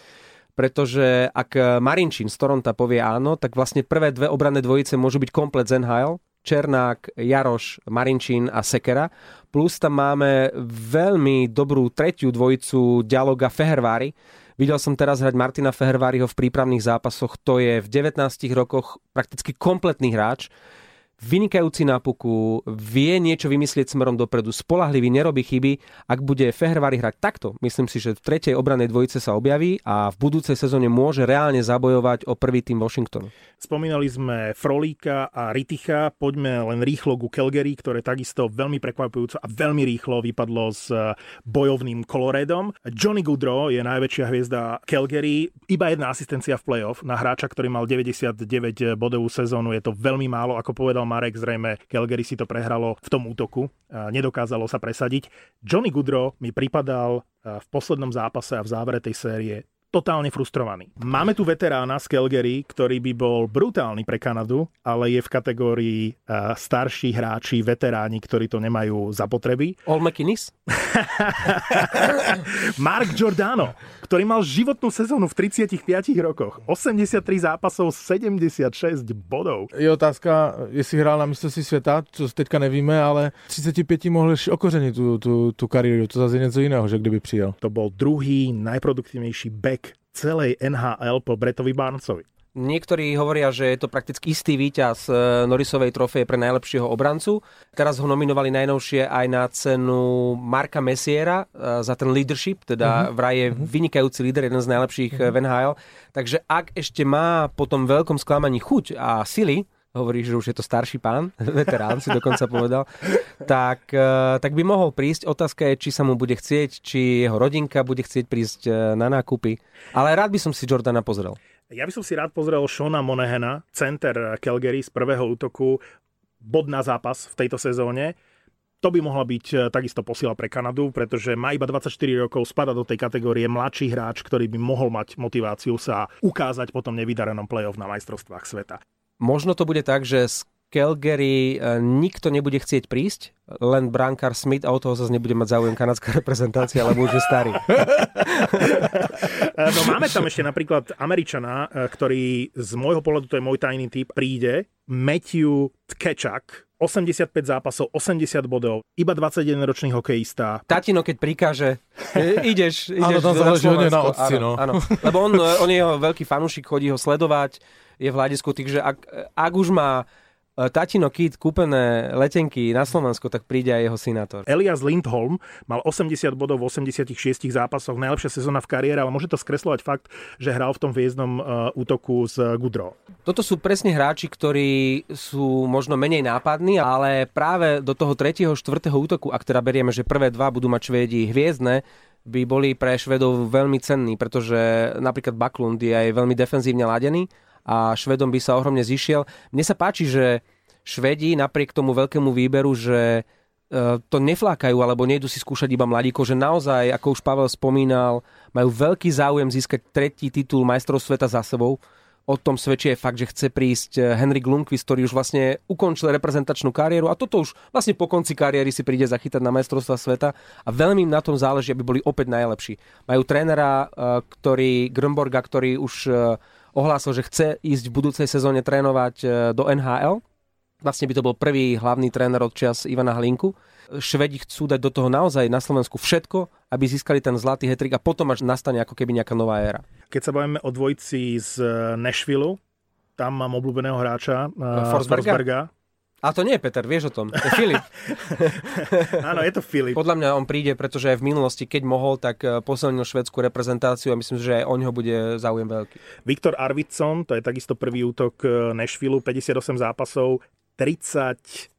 pretože ak Marinčín z Toronta povie áno, tak vlastne prvé dve obranné dvojice môžu byť komplet z NHL, Černák, Jaroš, Marinčín a Sekera. Plus tam máme veľmi dobrú tretiu dvojicu Dialoga Fehervári, Videl som teraz hrať Martina Feherváriho v prípravných zápasoch. To je v 19 rokoch prakticky kompletný hráč vynikajúci na puku, vie niečo vymyslieť smerom dopredu, spolahlivý, nerobí chyby. Ak bude Fehervári hrať takto, myslím si, že v tretej obranej dvojice sa objaví a v budúcej sezóne môže reálne zabojovať o prvý tým Washingtonu. Spomínali sme Frolíka a Riticha, poďme len rýchlo ku Calgary, ktoré takisto veľmi prekvapujúco a veľmi rýchlo vypadlo s eh, bojovným Coloredom. Johnny Goodrow je najväčšia hviezda Calgary, iba jedna asistencia v playoff na hráča, ktorý mal 99 bodovú sezónu, je to veľmi málo, ako povedal Marek, zrejme Calgary si to prehralo v tom útoku, nedokázalo sa presadiť. Johnny Goodrow mi pripadal v poslednom zápase a v závere tej série totálne frustrovaný. Máme tu veterána z Calgary, ktorý by bol brutálny pre Kanadu, ale je v kategórii uh, starší hráči, veteráni, ktorí to nemajú zapotreby. All McInnes? <laughs> Mark Giordano, ktorý mal životnú sezónu v 35 rokoch. 83 zápasov, 76 bodov. Je otázka, jestli hrál na mistrovství světa, co teďka nevíme, ale 35 mohl okořenit tu, tu, tu kariéru. To zase je něco jiného, že kdyby přijel. To bol druhý najproduktívnejší back celej NHL po Bretovi Barnesovi. Niektorí hovoria, že je to prakticky istý víťaz e, Norrisovej trofeje pre najlepšieho obrancu. Teraz ho nominovali najnovšie aj na cenu Marka Messiera e, za ten leadership, teda uh-huh. vraj je uh-huh. vynikajúci líder, jeden z najlepších uh-huh. v NHL. Takže ak ešte má po tom veľkom sklamaní chuť a sily, hovorí, že už je to starší pán, <laughs> veterán si dokonca povedal, tak, e, tak by mohol prísť. Otázka je, či sa mu bude chcieť, či jeho rodinka bude chcieť prísť na nákupy. Ale rád by som si Jordana pozrel. Ja by som si rád pozrel Shona Monehena, center Calgary z prvého útoku, bod na zápas v tejto sezóne. To by mohla byť e, takisto posila pre Kanadu, pretože má iba 24 rokov, spada do tej kategórie mladší hráč, ktorý by mohol mať motiváciu sa ukázať po tom nevydarenom play-off na majstrovstvách sveta. Možno to bude tak, že z Calgary e, nikto nebude chcieť prísť, len Brankar Smith a o toho zase nebude mať záujem kanadská <laughs> reprezentácia, lebo už je starý. <laughs> No máme tam ešte napríklad Američana, e, ktorý z môjho pohľadu, to je môj tajný typ, príde, Matthew Tkečak, 85 zápasov, 80 bodov, iba 21-ročný hokejista. Tatino, keď prikáže, ideš, <laughs> ideš áno, to záleží hodne na otci, no. Áno, lebo on, <laughs> on je jeho veľký fanúšik, chodí ho sledovať, je v hľadisku, takže ak, ak už má tatino Kit kúpené letenky na Slovensko, tak príde aj jeho synátor. Elias Lindholm mal 80 bodov v 86 zápasoch, najlepšia sezóna v kariére, ale môže to skreslovať fakt, že hral v tom viezdnom uh, útoku s Gudro. Toto sú presne hráči, ktorí sú možno menej nápadní, ale práve do toho 3. 4. útoku, ak teda berieme, že prvé dva budú mať Švédi hviezdne, by boli pre Švedov veľmi cenní, pretože napríklad Baklund je aj veľmi defenzívne ladený a Švedom by sa ohromne zišiel. Mne sa páči, že Švedi napriek tomu veľkému výberu, že e, to neflákajú alebo nejdu si skúšať iba mladíkov, že naozaj, ako už Pavel spomínal, majú veľký záujem získať tretí titul majstrov sveta za sebou. O tom svedčí aj fakt, že chce prísť e, Henrik Lundqvist, ktorý už vlastne ukončil reprezentačnú kariéru a toto už vlastne po konci kariéry si príde zachytať na majstrovstva sveta a veľmi im na tom záleží, aby boli opäť najlepší. Majú trénera, e, ktorý, Grönborga, ktorý už ohlásil, že chce ísť v budúcej sezóne trénovať e, do NHL. Vlastne by to bol prvý hlavný tréner od čas Ivana Hlinku. Švedi chcú dať do toho naozaj na Slovensku všetko, aby získali ten zlatý hetrik a potom až nastane ako keby nejaká nová éra. Keď sa bavíme o dvojci z Nashville, tam mám obľúbeného hráča e, Forsberga. Forsberga a to nie je Peter, vieš o tom. To je Filip. <laughs> Áno, je to Filip. Podľa mňa on príde, pretože aj v minulosti, keď mohol, tak eh, posilnil švedskú reprezentáciu a myslím, že aj o neho bude záujem veľký. Viktor Arvidsson, to je takisto prvý útok eh, Nashville, 58 zápasov, 30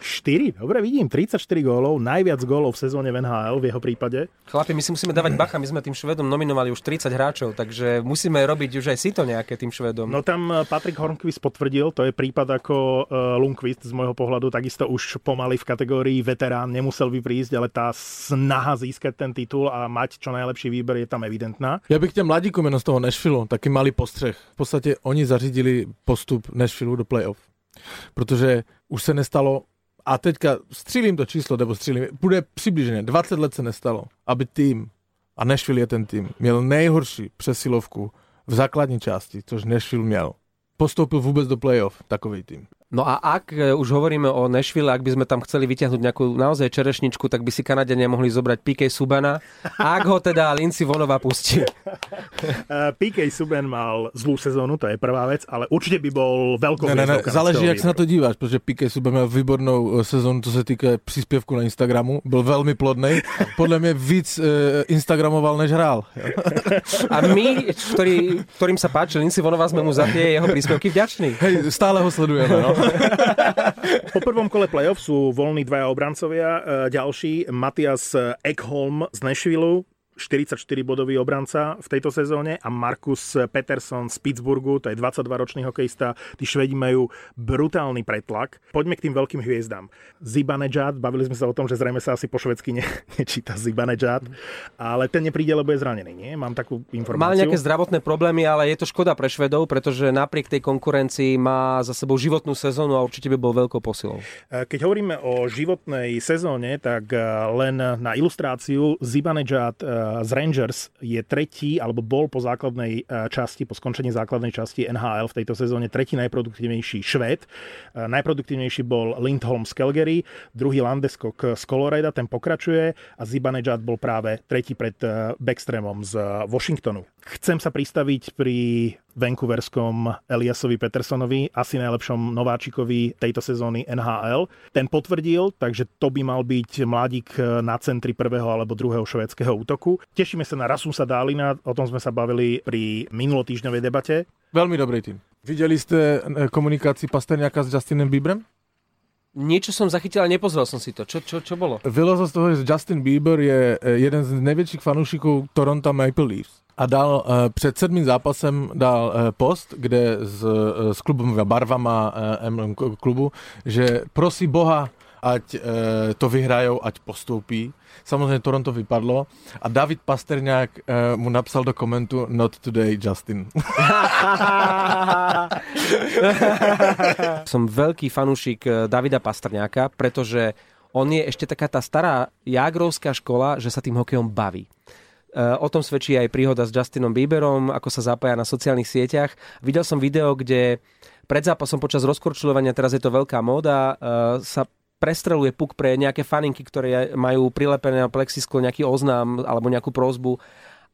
4, dobre vidím, 34 gólov, najviac gólov v sezóne v NHL v jeho prípade. Chlapi, my si musíme dávať bacha, my sme tým Švedom nominovali už 30 hráčov, takže musíme robiť už aj si to nejaké tým Švedom. No tam eh, Patrick Hornquist potvrdil, to je prípad ako uh, Lundqvist z môjho pohľadu, takisto už pomaly v kategórii veterán nemusel by prísť, ale tá snaha získať ten titul a mať čo najlepší výber je tam evidentná. Ja bych těm mladíkům jenom z toho Nashville taky malý postřeh. V podstatě oni zařídili postup Nashville do playoff. Protože už se nestalo a teďka střílím to číslo, nebo střílím, bude přibližně 20 let se nestalo, aby tým, a Nashville je ten tým, měl nejhorší přesilovku v základní části, což Nashville měl. Postoupil vůbec do playoff takový tým. No a ak e, už hovoríme o Nashville, ak by sme tam chceli vyťahnuť nejakú naozaj čerešničku, tak by si Kanadiania mohli zobrať PK Subana, ak ho teda Linci Vonova pustí. <laughs> PK Suban mal zlú sezónu, to je prvá vec, ale určite by bol veľkou ne, ne, ne, Záleží, jak sa na to díváš, pretože PK Suban mal výbornou e, sezónu, co sa týka príspevku na Instagramu, byl veľmi plodný. Podľa mňa víc e, Instagramoval, než hrál. <laughs> a my, ktorý, ktorým sa páči Linci Vonova, sme mu za tie jeho príspevky vďační. Hej, stále ho sledujeme, no. <laughs> po prvom kole playoff sú voľní dvaja obrancovia. E, ďalší, Matias Ekholm z Nashville, 44-bodový obranca v tejto sezóne a Markus Peterson z Pittsburghu, to je 22-ročný hokejista, tí Švedi majú brutálny pretlak. Poďme k tým veľkým hviezdám. Zibanejad, bavili sme sa o tom, že zrejme sa asi po švedsky ne, <laughs> nečíta Zibanejad, ale ten nepríde, lebo je zranený, nie? Mám takú informáciu. Mal nejaké zdravotné problémy, ale je to škoda pre Švedov, pretože napriek tej konkurencii má za sebou životnú sezónu a určite by bol veľkou posilou. Keď hovoríme o životnej sezóne, tak eh, len na ilustráciu Zibanejad eh, z Rangers je tretí, alebo bol po základnej e, časti, po skončení základnej časti NHL v tejto sezóne tretí najproduktívnejší Švéd. E, najproduktívnejší bol Lindholm z Calgary, druhý Landeskog z Colorado, ten pokračuje a Zibanejad bol práve tretí pred e, Backstromom z Washingtonu. Chcem sa pristaviť pri Vancouverskom Eliasovi Petersonovi, asi najlepšom nováčikovi tejto sezóny NHL. Ten potvrdil, takže to by mal byť mladík na centri prvého alebo druhého švédskeho útoku. Tešíme sa na Rasusa Dálina, o tom sme sa bavili pri minulotýždňovej debate. Veľmi dobrý tým. Videli ste e, komunikácii Pasterňáka s Justinem Bieberem? Niečo som zachytil, ale nepozrel som si to. Čo, čo, čo bolo? Vylozol z toho, že Justin Bieber je e, jeden z největších fanúšikov Toronto Maple Leafs a dal uh, před sedmým zápasem dal uh, post, kde s, uh, s klubovými barvama uh, klubu, že prosí Boha, ať uh, to vyhrajou, ať postoupí. Samozřejmě Toronto vypadlo a David Pasterňák uh, mu napsal do komentu Not today, Justin. <laughs> Som veľký fanúšik Davida Pastrňáka, pretože on je ešte taká tá stará jagrovská škola, že sa tým hokejom baví. Eh, o tom svedčí aj príhoda s Justinom Bieberom, ako sa zapája na sociálnych sieťach. Videl som video, kde pred zápasom počas rozkorčulovania, teraz je to veľká móda, eh, sa prestreluje puk pre nejaké faninky, ktoré majú prilepené na plexisklo nejaký oznám alebo nejakú prozbu.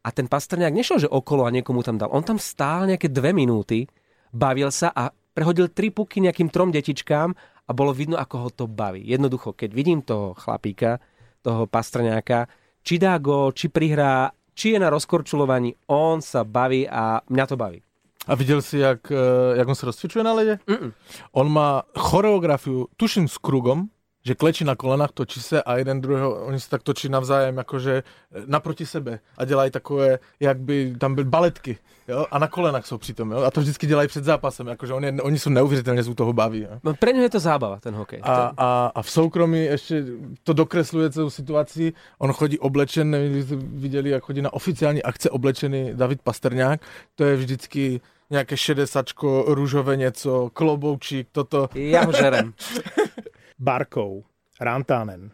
A ten Pastrňák nešiel, že okolo a niekomu tam dal. On tam stál nejaké dve minúty, bavil sa a prehodil tri puky nejakým trom detičkám a bolo vidno, ako ho to baví. Jednoducho, keď vidím toho chlapíka, toho Pastrňáka, či dá go, či prihrá, či je na rozkorčulovaní, on sa baví a mňa to baví. A viděl jsi, jak, eh, jak on se rozcvičuje na ledě? Mm-mm. On má choreografiu, tuším s krugom, že klečí na kolenách, točí se a jeden druhého, oni se tak točí navzájem jakože eh, naproti sebe a dělají takové, jak by tam byly baletky, jo? a na kolenách jsou přitom, jo? a to vždycky dělají před zápasem, jakože oni, oni jsou neuvěřitelně, z toho baví. Jo? No, pre je to zábava, ten hokej. A, a, a v soukromí ještě to dokresluje celou situaci, on chodí oblečen, nevím, viděli, jak chodí na oficiální akce oblečený David Pasterňák, to je vždycky nějaké šedesačko, růžové něco, kloboučík, toto. Ja ho žerem. <laughs> Barkov, Rantanen,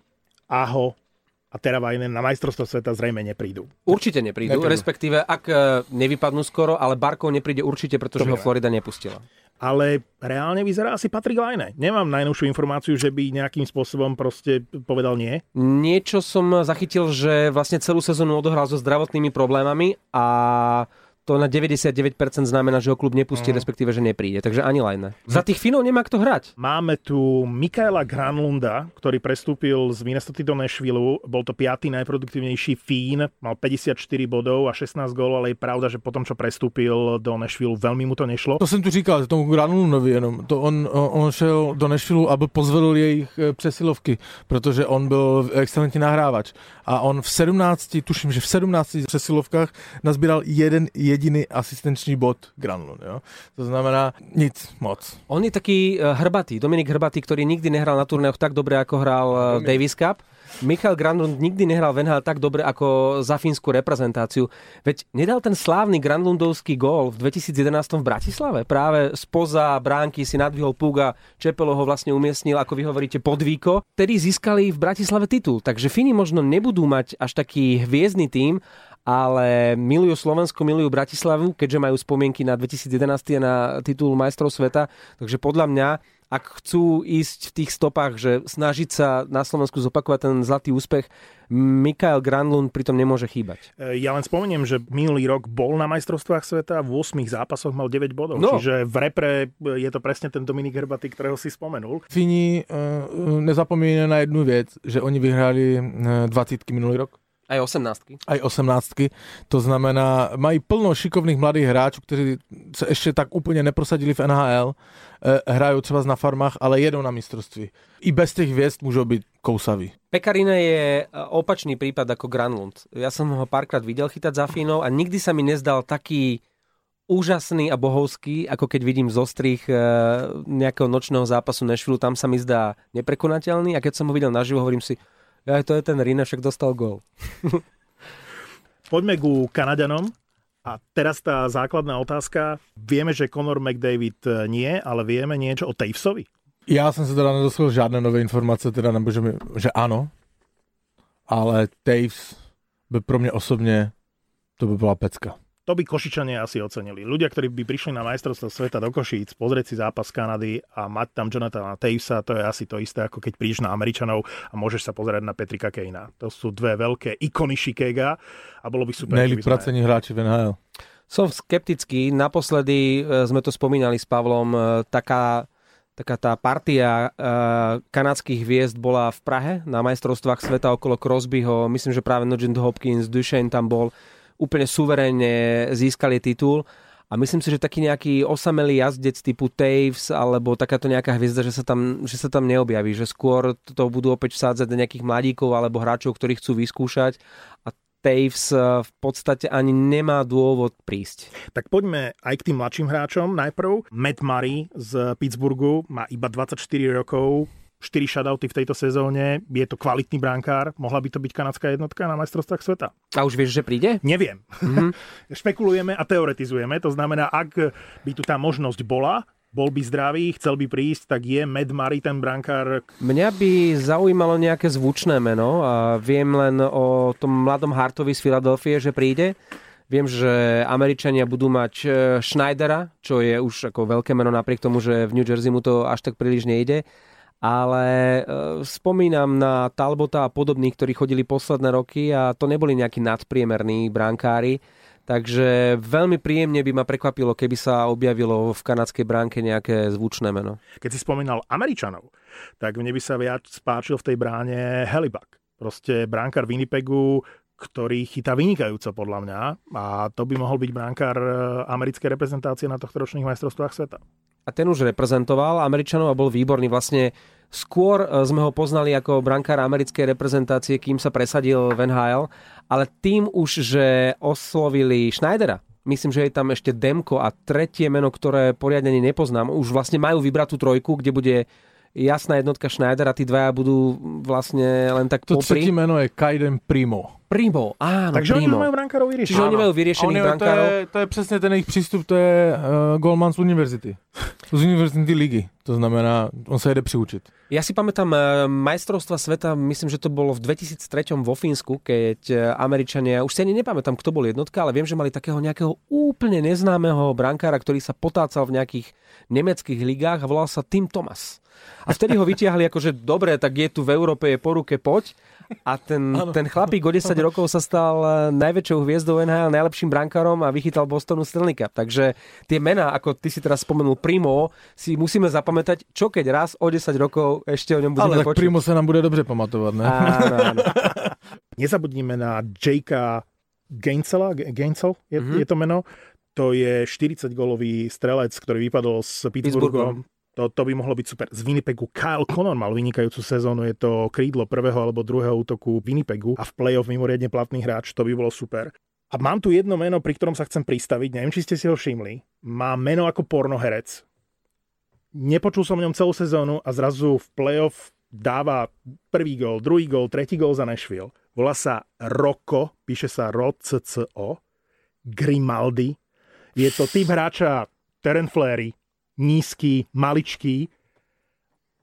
Aho a Teravajnen na majstrovstvo sveta zrejme neprídu. Určite neprídu, neprídu. respektíve ak e, nevypadnú skoro, ale Barkov nepríde určite, pretože to ho Florida nepustila. Ale reálne vyzerá asi Patrick Laine. Nemám najnovšiu informáciu, že by nejakým spôsobom proste povedal nie. Niečo som zachytil, že vlastne celú sezónu odohral so zdravotnými problémami a to na 99% znamená, že ho klub nepustí, uh-huh. respektíve, že nepríde. Takže ani Lajne. Za tých Finov nemá kto hrať. Máme tu Mikaela Granlunda, ktorý prestúpil z Minnesota do Nashville. Bol to piatý najproduktívnejší Fín, mal 54 bodov a 16 gólov, ale je pravda, že potom, čo prestúpil do Nashville, veľmi mu to nešlo. To jsem tu říkal, tomu Granlundovi jenom. To on, on šel do Nashville, aby pozvedl jejich e, přesilovky, protože on byl excelentní nahrávač. A on v 17, tuším, že v 17 přesilovkách nazbíral jeden jediný jediný asistenční bod Granlund. Jo? To znamená nic moc. On je taký uh, hrbatý, Dominik Hrbatý, ktorý nikdy nehral na turnéoch tak dobre, ako hral uh, Davis Cup. Michal Granlund nikdy nehral v NHL tak dobre ako za fínsku reprezentáciu. Veď nedal ten slávny Granlundovský gól v 2011 v Bratislave. Práve spoza bránky si nadvihol Puga, Čepelo ho vlastne umiestnil, ako vy hovoríte, podvíko. Tedy získali v Bratislave titul. Takže Fíni možno nebudú mať až taký hviezdny tým, ale milujú Slovensko, milujú Bratislavu, keďže majú spomienky na 2011 a na titul majstrov sveta. Takže podľa mňa, ak chcú ísť v tých stopách, že snažiť sa na Slovensku zopakovať ten zlatý úspech, Mikael Granlund pritom nemôže chýbať. E, ja len spomeniem, že minulý rok bol na majstrovstvách sveta v 8 zápasoch mal 9 bodov. No. Čiže v repre je to presne ten Dominik Hrbaty, ktorého si spomenul. Fini uh, nezapomínajú na jednu vec, že oni vyhrali 20 minulý rok. Aj 18. Aj 18. To znamená, mají plno šikovných mladých hráčů, kteří se ještě tak úplně neprosadili v NHL, eh, hrajú třeba na farmách, ale jedou na mistrovství. I bez těch hvězd můžou být kousavý. Pekarina je e, opačný prípad ako Granlund. Ja som ho párkrát videl chytať za Fínov a nikdy sa mi nezdal taký úžasný a bohovský, ako keď vidím zostrých e, nejakého nočného zápasu Nashville, tam sa mi zdá neprekonateľný a keď som ho videl naživo, hovorím si, ja, to je ten Rina, však dostal gól. <laughs> Poďme ku Kanadianom. A teraz tá základná otázka. Vieme, že Conor McDavid nie, ale vieme niečo o Tavesovi? Já jsem se teda nedostal žádné nové informace, teda nebo že, mi, že ano, ale Taves by pro mě osobně to by byla pecka. To by Košičania asi ocenili. Ľudia, ktorí by prišli na majstrovstvo sveta do Košíc, pozrieť si zápas Kanady a mať tam Jonathana Tavesa, to je asi to isté, ako keď prídeš na Američanov a môžeš sa pozerať na Petrika Kejna. To sú dve veľké ikony Chicaga a bolo by super. Nejlíp pracovní hráči v NHL. Som skeptický. Naposledy e, sme to spomínali s Pavlom. E, taká taká tá partia uh, kanadských hviezd bola v Prahe na majstrovstvách sveta okolo Crosbyho. Myslím, že práve Nugent Hopkins, Duchesne tam bol. Úplne suverénne získali titul. A myslím si, že taký nejaký osamelý jazdec typu Taves alebo takáto nejaká hviezda, že sa tam, že sa tam neobjaví. Že skôr to budú opäť vsádzať nejakých mladíkov alebo hráčov, ktorí chcú vyskúšať. A Taves eh, v podstate ani nemá dôvod prísť. Tak poďme aj k tým mladším hráčom. Najprv Matt Murray z Pittsburghu má iba 24 rokov, 4 shutouty v tejto sezóne, je to kvalitný brankár, mohla by to byť kanadská jednotka na majstrovstvách sveta. A už vieš, že príde? Neviem. Mm-hmm. <laughs> Špekulujeme a teoretizujeme, to znamená, ak by tu tá možnosť bola, bol by zdravý, chcel by prísť, tak je Med Murray ten brankár? Mňa by zaujímalo nejaké zvučné meno a viem len o tom mladom Hartovi z Filadelfie, že príde. Viem, že Američania budú mať e, Schneidera, čo je už ako veľké meno napriek tomu, že v New Jersey mu to až tak príliš nejde. Ale e, spomínam na Talbota a podobných, ktorí chodili posledné roky a to neboli nejakí nadpriemerní brankári Takže veľmi príjemne by ma prekvapilo, keby sa objavilo v kanadskej bránke nejaké zvučné meno. Keď si spomínal Američanov, tak mne by sa viac spáčil v tej bráne Helibak. Proste bránkar Winnipegu, ktorý chytá vynikajúco podľa mňa a to by mohol byť bránkár e, americkej reprezentácie na tohto ročných majstrovstvách sveta. A ten už reprezentoval Američanov a bol výborný. Vlastne skôr e, sme ho poznali ako brankár americkej reprezentácie, kým sa presadil v NHL ale tým už, že oslovili Schneidera, myslím, že je tam ešte Demko a tretie meno, ktoré poriadne nepoznám, už vlastne majú vybrať tú trojku, kde bude jasná jednotka Schneider a tí dvaja budú vlastne len tak to popri. To meno je Kaiden Primo. Primo, áno, Takže Primo. oni majú brankárov vyriešených. Čiže oni majú vyriešených brankárov. To je, to je přesně ten jejich přístup, to je uh, Goldman z univerzity. Z univerzity ligy. To znamená, on sa jede přiučiť. Ja si pamätám uh, majstrovstva sveta, myslím, že to bolo v 2003 vo Fínsku, keď uh, Američania, už si ani nepamätám, kto bol jednotka, ale viem, že mali takého nejakého úplne neznámeho brankára, ktorý sa potácal v nejakých nemeckých ligách a volal sa Tim Thomas. A vtedy ho vytiahli ako, že dobre, tak je tu v Európe, je po ruke, poď. A ten, ten chlapík o 10 rokov sa stal eh, najväčšou hviezdou NHL, najlepším brankárom a vychytal Bostonu Stanley Cup. Takže tie mená, ako ty si teraz spomenul Primo, si musíme zapamätať, čo keď raz o 10 rokov ešte o ňom budeme Ale tak počuť. Primo sa nám bude dobře pamatovať, ne? Áno, áno. <laughs> Nezabudnime na Jakea Gainsela, Gainsel je, mm-hmm. je to meno. To je 40-golový strelec, ktorý vypadol s Pittsburghom. To, to by mohlo byť super. Z Winnipegu Kyle Connor mal vynikajúcu sezónu, je to krídlo prvého alebo druhého útoku Winnipegu a v play-off mimoriadne platný hráč, to by bolo super. A mám tu jedno meno, pri ktorom sa chcem pristaviť, neviem, či ste si ho všimli. Má meno ako pornoherec. Nepočul som o ňom celú sezónu a zrazu v play-off dáva prvý gól, druhý gól, tretí gól za Nashville. Volá sa Roko, píše sa R-O-C-C-O, Grimaldi. Je to typ hráča Terence Flery, nízky, maličký.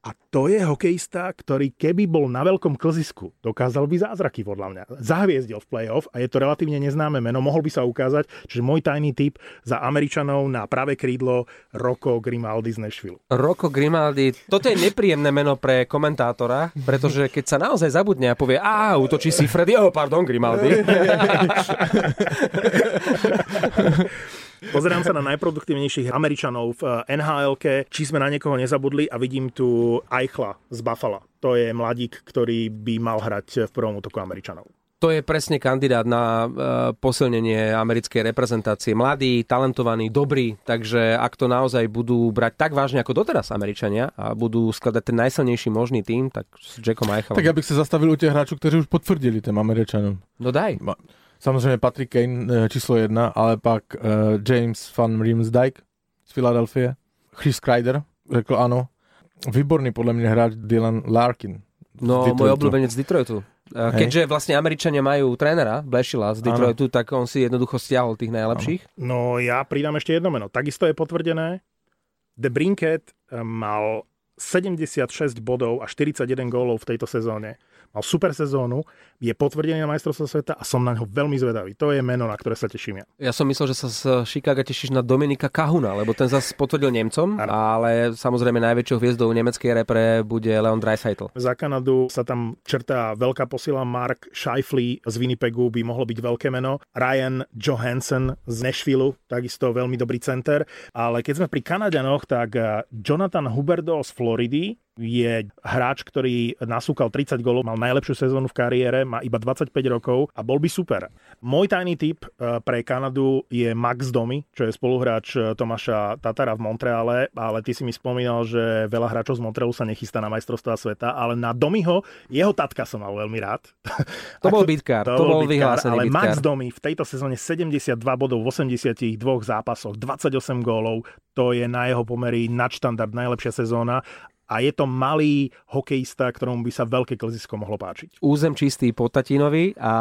A to je hokejista, ktorý keby bol na veľkom klzisku, dokázal by zázraky podľa mňa. Zahviezdil v playoff a je to relatívne neznáme meno, mohol by sa ukázať, že môj tajný typ za Američanov na pravé krídlo Rocco Grimaldi z Nashville. Rocco Grimaldi, toto je nepríjemné meno pre komentátora, pretože keď sa naozaj zabudne a povie, a útočí si Freddy, oh, pardon, Grimaldi. <laughs> Pozerám sa na najproduktívnejších Američanov v eh, nhl či sme na niekoho nezabudli a vidím tu Eichla z Buffalo. To je mladík, ktorý by mal hrať v prvom útoku Američanov. to je presne kandidát na uh, posilnenie americkej reprezentácie. Mladý, talentovaný, dobrý, takže ak to naozaj budú brať tak vážne ako doteraz Američania a budú skladať ten najsilnejší možný tým, tak s Jackom Eichelom. Tak ja bych sa zastavil u těch hráčů, kteří už potvrdili tým Američanom. No daj. Samozřejmě Patrick Kane eh, číslo jedna, ale pak uh, James van Riemsdyk z Filadelfie, Chris Kreider řekl ano. Výborný podle mě hráč Dylan Larkin. No, môj obľúbenec z Detroitu. Keďže vlastne Američania majú trénera, Blešila z Detroitu, ano. tak on si jednoducho stiahol tých najlepších. Ano. No ja pridám ešte jedno meno. Takisto je potvrdené, The Brinket mal 76 bodov a 41 gólov v tejto sezóne mal super sezónu, je potvrdený na majstrovstvo sveta a som na ňo veľmi zvedavý. To je meno, na ktoré sa teším ja. Ja som myslel, že sa z Chicago tešíš na Dominika Kahuna, lebo ten zase potvrdil Nemcom, ano. ale samozrejme najväčšou hviezdou nemeckej repre bude Leon Dreisaitl. Za Kanadu sa tam črtá veľká posila Mark Scheifly z Winnipegu by mohlo byť veľké meno. Ryan Johansson z Nashville, takisto veľmi dobrý center. Ale keď sme pri Kanadianoch, tak eh, Jonathan Huberdo z Floridy je hráč, ktorý nasúkal 30 golov, mal najlepšiu sezónu v kariére, má iba 25 rokov a bol by super. Môj tajný tip eh, pre Kanadu je Max Domi, čo je spoluhráč eh, Tomáša Tatara v Montreale, ale ty si mi spomínal, že veľa hráčov z Montrealu sa nechystá na majstrovstvá sveta, ale na Domiho, jeho tatka som mal veľmi rád. To bol <laughs> bitkár, to, to bol vyhlásený Ale bitkár. Max Domi v tejto sezóne 72 bodov v 82 zápasoch, 28 gólov, to je na jeho pomery nadštandard, najlepšia sezóna a je to malý hokejista, ktorom by sa veľké klezisko mohlo páčiť. Územ čistý po Tatinovi a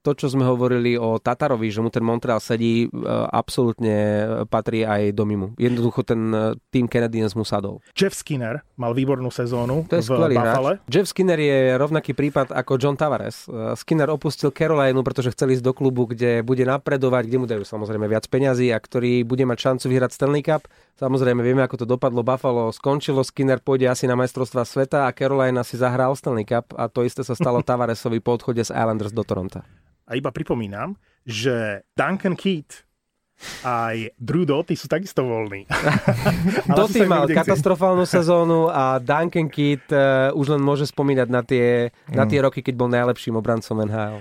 to, čo sme hovorili o Tatarovi, že mu ten Montreal sedí, e, absolútne patrí aj do Mimu. Jednoducho ten e, tým Canadiens mu sadol. Jeff Skinner mal výbornú sezónu to je v Buffalo. Jeff Skinner je rovnaký prípad ako John Tavares. E, Skinner opustil Carolinu, pretože chcel ísť do klubu, kde bude napredovať, kde mu dajú samozrejme viac peňazí a ktorý bude mať šancu vyhrať Stanley Cup. Samozrejme, vieme, ako to dopadlo. Buffalo skončilo, Skinner pôjde asi na majstrovstva sveta a Carolina si zahrá Stanley Cup a to isté sa stalo <laughs> Tavaresovi po odchode z Islanders do Toronto. A iba pripomínam, že Duncan Keat aj Drew Doty sú takisto voľní. <laughs> Doty mal katastrofálnu sezónu a Duncan Keat uh, už len môže spomínať na tie, mm. na tie roky, keď bol najlepším obrancom NHL.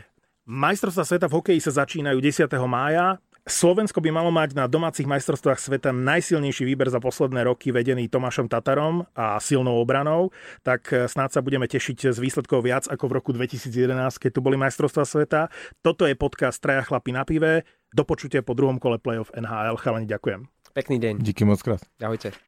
Majstrovstvá sveta v hokeji sa začínajú 10. mája. Slovensko by malo mať na domácich majstrovstvách sveta najsilnejší výber za posledné roky vedený Tomášom Tatarom a silnou obranou, tak eh, snáď sa budeme tešiť z výsledkov viac ako v roku 2011, keď tu boli majstrovstvá sveta. Toto je podcast Traja chlapi na pive. Do počutia po druhom kole playoff NHL. Chalani, ďakujem. Pekný deň. Díky moc krát. Ahojte.